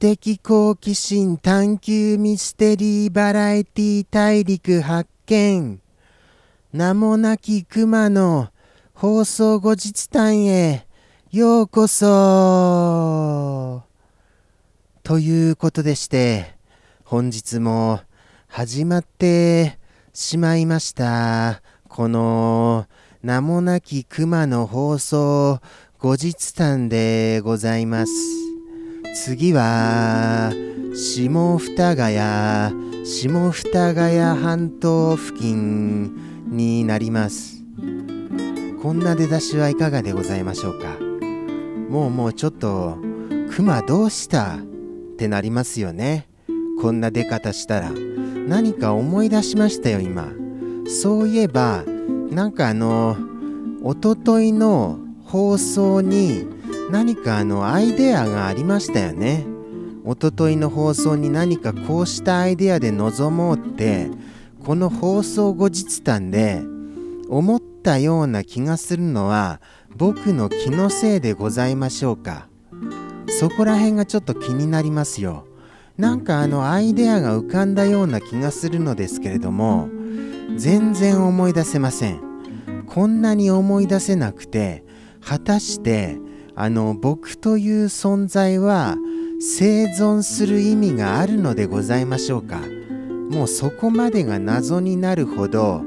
的好奇心探求ミステリーバラエティ大陸発見。名もなき熊の放送後日談へ。ようこそ。ということでして本日も始まってしまいました。この名もなき熊の放送後日談でございます。次は、下二ヶ谷、下二ヶ谷半島付近になります。こんな出だしはいかがでございましょうか。もうもうちょっと、熊どうしたってなりますよね。こんな出方したら。何か思い出しましたよ、今。そういえば、なんかあの、おとといの放送に何かあのアイデアがありましたよね。おとといの放送に何かこうしたアイデアで臨もうってこの放送後日談で思ったような気がするのは僕の気のせいでございましょうか。そこら辺がちょっと気になりますよ。なんかあのアイデアが浮かんだような気がするのですけれども全然思い出せません。こんなに思い出せなくて果たしてあの僕という存在は生存する意味があるのでございましょうか。もうそこまでが謎になるほど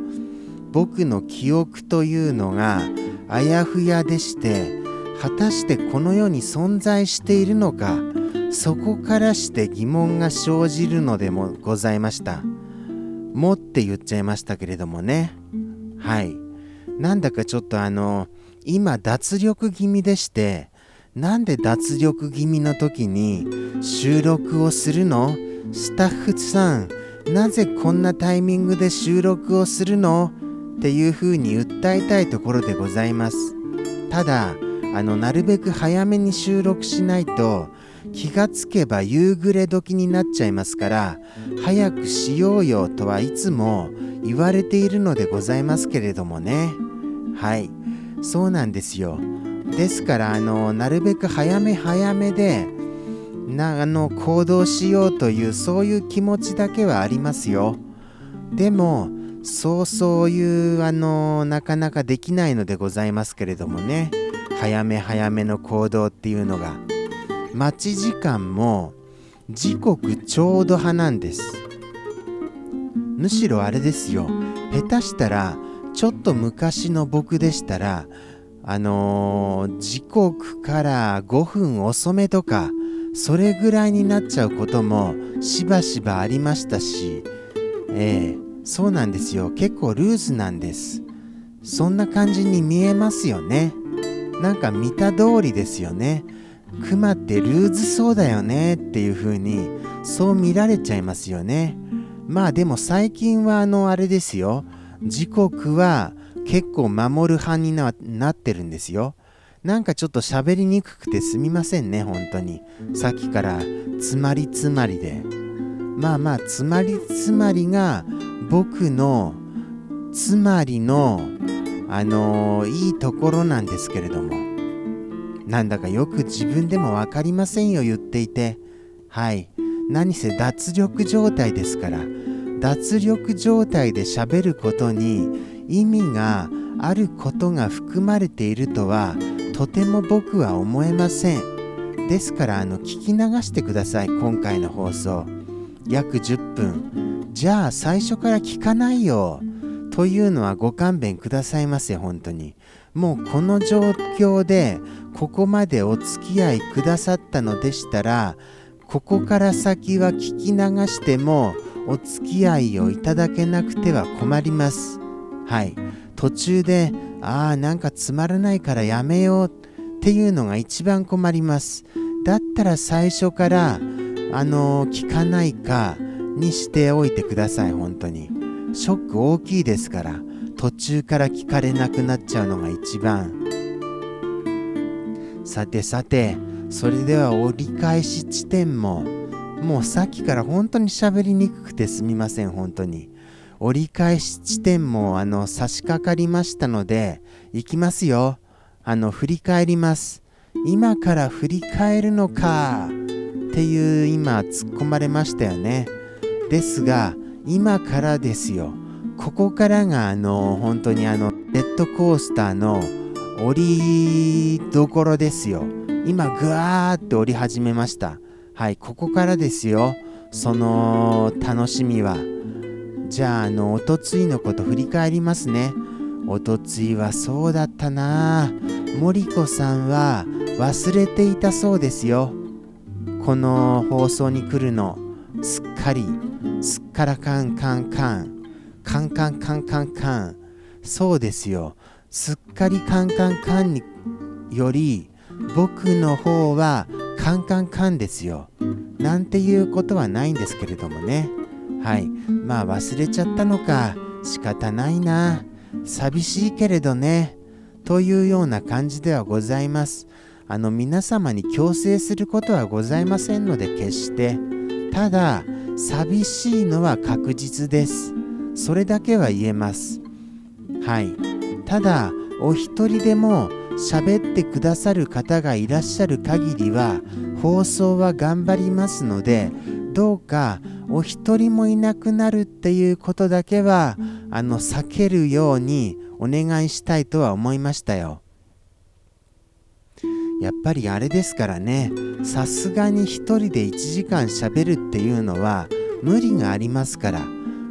僕の記憶というのがあやふやでして果たしてこの世に存在しているのかそこからして疑問が生じるのでもございました。もって言っちゃいましたけれどもね。はい。なんだかちょっとあの今脱力気味でしてなんで脱力気味の時に収録をするの？スタッフさんなぜこんなタイミングで収録をするの？っていう風に訴えたいところでございます。ただあのなるべく早めに収録しないと気がつけば夕暮れ時になっちゃいますから早くしようよとはいつも言われているのでございますけれどもね。はい。そうなんですよ。ですからあのなるべく早め早めでなあの行動しようというそういう気持ちだけはありますよ。でもそうそういうあのなかなかできないのでございますけれどもね。早め早めの行動っていうのが。待ち時間も時刻ちょうど派なんです。むしろあれですよ。下手したらちょっと昔の僕でしたら、あのー、時刻から5分遅めとか、それぐらいになっちゃうこともしばしばありましたし、ええそうなんですよ。結構ルーズなんです。そんな感じに見えますよね。なんか見た通りですよね。クマってルーズそうだよねっていう風にそう見られちゃいますよね。まあでも最近はあのあれですよ。時刻は結構守る派になってるんですよ。なんかちょっと喋りにくくてすみませんね、本当に。さっきからつまりつまりで。まあまあ、つまりつまりが僕のつまりの、あのー、いいところなんですけれども。なんだかよく自分でも分かりませんよ、言っていて。はい。何せ脱力状態ですから。脱力状態で喋ることに意味があることが含まれているとはとても僕は思えません。ですからあの聞き流してください今回の放送。約10分。じゃあ最初から聞かないよ。というのはご勘弁くださいませ本当に。もうこの状況でここまでお付き合いくださったのでしたらここから先は聞き流してもお付き合いをいただけなくては困ります。はい。途中で、ああ、なんかつまらないからやめようっていうのが一番困ります。だったら最初から、あのー、聞かないかにしておいてください、本当に。ショック大きいですから、途中から聞かれなくなっちゃうのが一番。さてさて、それでは折り返し地点も、もうさっきから本当に喋りにくくてすみません、本当に。折り返し地点もあの差し掛かりましたので、行きますよ。あの、振り返ります。今から振り返るのか。っていう今突っ込まれましたよねですが今からですよここからがあの本当にあのジェットコースターの降りどころですよ今ぐわーって降り始めましたはいここからですよ。その楽しみは。じゃああのおとついのこと振り返りますね。おとついはそうだったな。森子さんは忘れていたそうですよ。この放送に来るの。すっかり。すっからかんかんかん。カンカンカンカンカンそうですよ。すっかりカンカンカンにより僕の方はカンカンカンですよ。なんていうことはないんですけれどもね。はい。まあ忘れちゃったのか。仕方ないな。寂しいけれどね。というような感じではございます。あの皆様に強制することはございませんので決して。ただ寂しいのは確実です。それだけは言えます。はい。ただお一人でも喋ってくださる方がいらっしゃる限りは放送は頑張りますのでどうかお一人もいなくなるっていうことだけはあの避けるようにお願いしたいとは思いましたよ。やっぱりあれですからねさすがに一人で1時間しゃべるっていうのは無理がありますから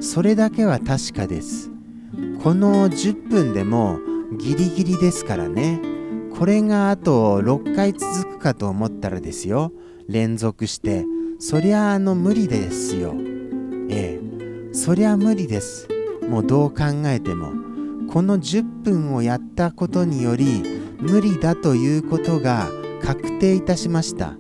それだけは確かです。この10分でもギリギリですからね。これがあと6回続くかと思ったらですよ。連続して。そりゃあの無理ですよ。ええ。そりゃ無理です。もうどう考えても。この10分をやったことにより無理だということが確定いたしました。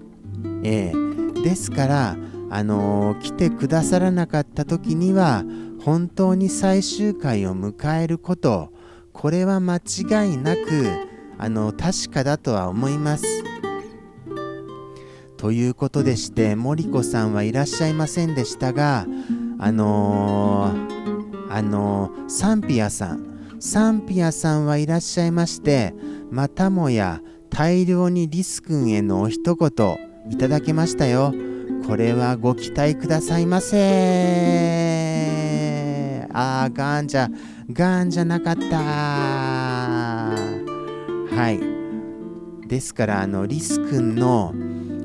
ええ。ですからあのー、来てくださらなかった時には本当に最終回を迎えること。これは間違いなくあの確かだとは思います。ということでして森子さんはいらっしゃいませんでしたがあのー、あのー、サンピアさんサンピアさんはいらっしゃいましてまたもや大量にリス君へのお一言いただけましたよ。これはご期待くださいませ。あーガンじゃガンじゃなかった。はい。ですからあのリス君の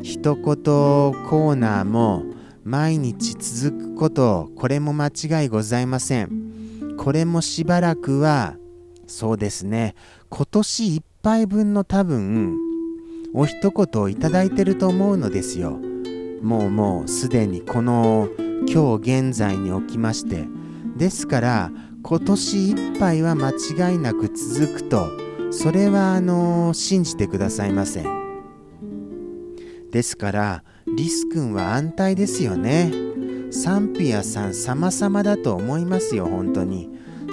一言コーナーも毎日続くことこれも間違いございません。これもしばらくはそうですね。今年いっぱい分の多分お一言をいただいてると思うのですよ。もうもうすでにこの今日現在におきまして。ですから今年いっぱいは間違いなく続くとそれはあの信じてくださいませですからリス君は安泰ですよね。サンピアさん様々だと思いますよ本当に。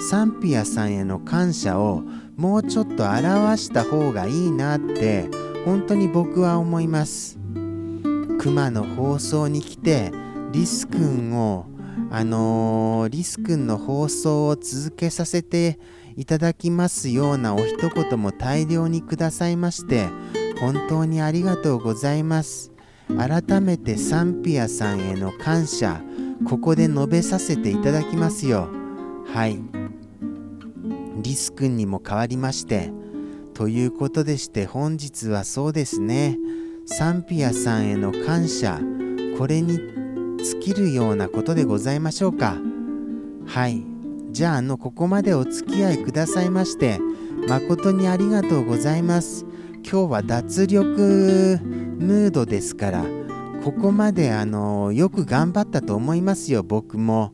サンピアさんへの感謝をもうちょっと表した方がいいなって本当に僕は思います。熊の放送に来てリス君をあのー、リス君の放送を続けさせていただきますようなお一言も大量にくださいまして本当にありがとうございます。改めてサンピアさんへの感謝ここで述べさせていただきますよ。はい。リス君にも変わりましてということでして本日はそうですね。サンピアさんへの感謝これに尽きるようなことでございましょうか。はい。じゃああのここまでお付き合いくださいまして誠にありがとうございます。今日は脱力ムードですからここまであのよく頑張ったと思いますよ僕も。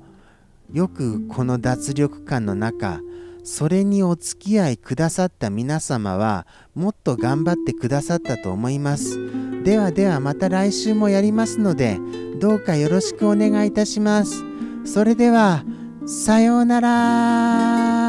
よくこの脱力感の中それにお付き合いくださった皆様はもっと頑張ってくださったと思います。ではではまた来週もやりますのでどうかよろしくお願いいたします。それではさようなら。